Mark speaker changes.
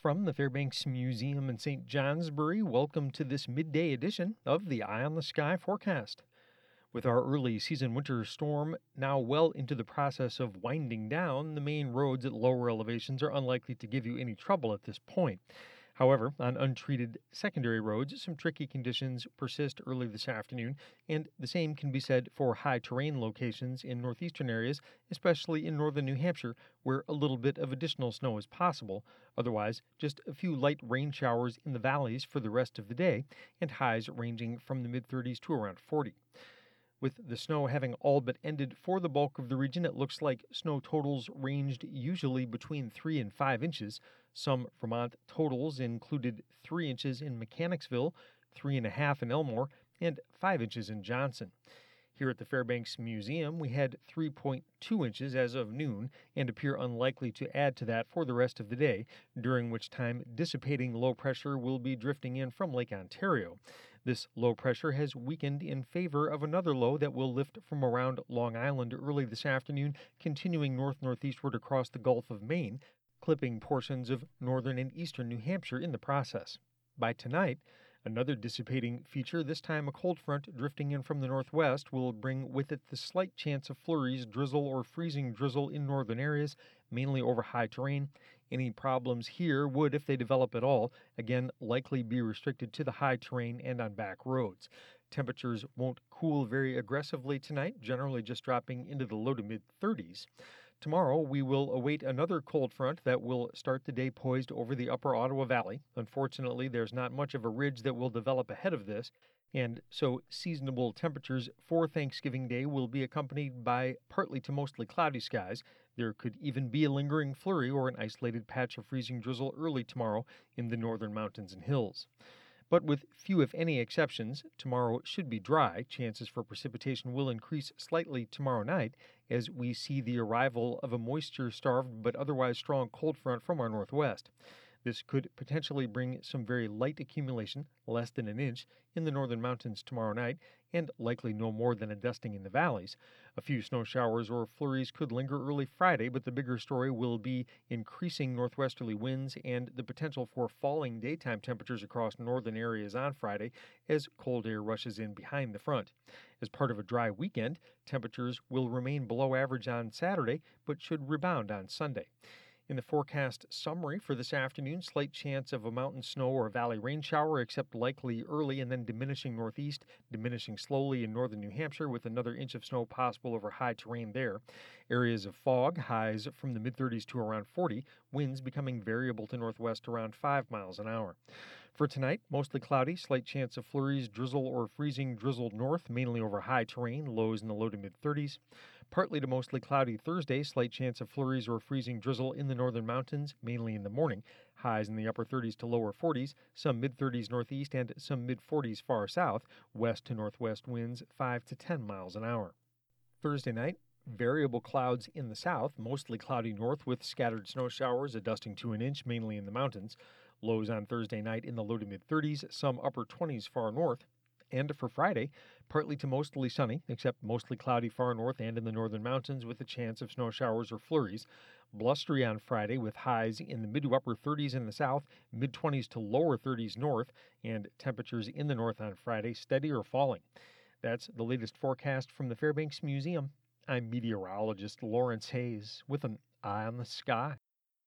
Speaker 1: From the Fairbanks Museum in St. Johnsbury, welcome to this midday edition of the Eye on the Sky forecast. With our early season winter storm now well into the process of winding down, the main roads at lower elevations are unlikely to give you any trouble at this point. However, on untreated secondary roads, some tricky conditions persist early this afternoon, and the same can be said for high terrain locations in northeastern areas, especially in northern New Hampshire, where a little bit of additional snow is possible. Otherwise, just a few light rain showers in the valleys for the rest of the day, and highs ranging from the mid 30s to around 40. With the snow having all but ended for the bulk of the region, it looks like snow totals ranged usually between 3 and 5 inches. Some Vermont totals included 3 inches in Mechanicsville, 3.5 in Elmore, and 5 inches in Johnson. Here at the Fairbanks Museum, we had 3.2 inches as of noon and appear unlikely to add to that for the rest of the day, during which time dissipating low pressure will be drifting in from Lake Ontario. This low pressure has weakened in favor of another low that will lift from around Long Island early this afternoon, continuing north northeastward across the Gulf of Maine, clipping portions of northern and eastern New Hampshire in the process. By tonight, Another dissipating feature, this time a cold front drifting in from the northwest, will bring with it the slight chance of flurries, drizzle, or freezing drizzle in northern areas, mainly over high terrain. Any problems here would, if they develop at all, again likely be restricted to the high terrain and on back roads. Temperatures won't cool very aggressively tonight, generally just dropping into the low to mid 30s. Tomorrow, we will await another cold front that will start the day poised over the upper Ottawa Valley. Unfortunately, there's not much of a ridge that will develop ahead of this, and so seasonable temperatures for Thanksgiving Day will be accompanied by partly to mostly cloudy skies. There could even be a lingering flurry or an isolated patch of freezing drizzle early tomorrow in the northern mountains and hills. But with few, if any, exceptions, tomorrow should be dry. Chances for precipitation will increase slightly tomorrow night as we see the arrival of a moisture starved but otherwise strong cold front from our northwest. This could potentially bring some very light accumulation, less than an inch, in the northern mountains tomorrow night, and likely no more than a dusting in the valleys. A few snow showers or flurries could linger early Friday, but the bigger story will be increasing northwesterly winds and the potential for falling daytime temperatures across northern areas on Friday as cold air rushes in behind the front. As part of a dry weekend, temperatures will remain below average on Saturday, but should rebound on Sunday. In the forecast summary for this afternoon, slight chance of a mountain snow or valley rain shower, except likely early and then diminishing northeast, diminishing slowly in northern New Hampshire with another inch of snow possible over high terrain there. Areas of fog, highs from the mid 30s to around 40, winds becoming variable to northwest around 5 miles an hour. For tonight, mostly cloudy, slight chance of flurries, drizzle, or freezing drizzled north, mainly over high terrain, lows in the low to mid 30s. Partly to mostly cloudy Thursday, slight chance of flurries or freezing drizzle in the northern mountains, mainly in the morning. Highs in the upper 30s to lower 40s, some mid 30s northeast and some mid 40s far south, west to northwest winds 5 to 10 miles an hour. Thursday night, variable clouds in the south, mostly cloudy north with scattered snow showers, a dusting to an inch, mainly in the mountains. Lows on Thursday night in the low to mid 30s, some upper 20s far north. And for Friday, partly to mostly sunny, except mostly cloudy far north and in the northern mountains with a chance of snow showers or flurries. Blustery on Friday with highs in the mid to upper 30s in the south, mid 20s to lower 30s north, and temperatures in the north on Friday steady or falling. That's the latest forecast from the Fairbanks Museum. I'm meteorologist Lawrence Hayes with an eye on the sky.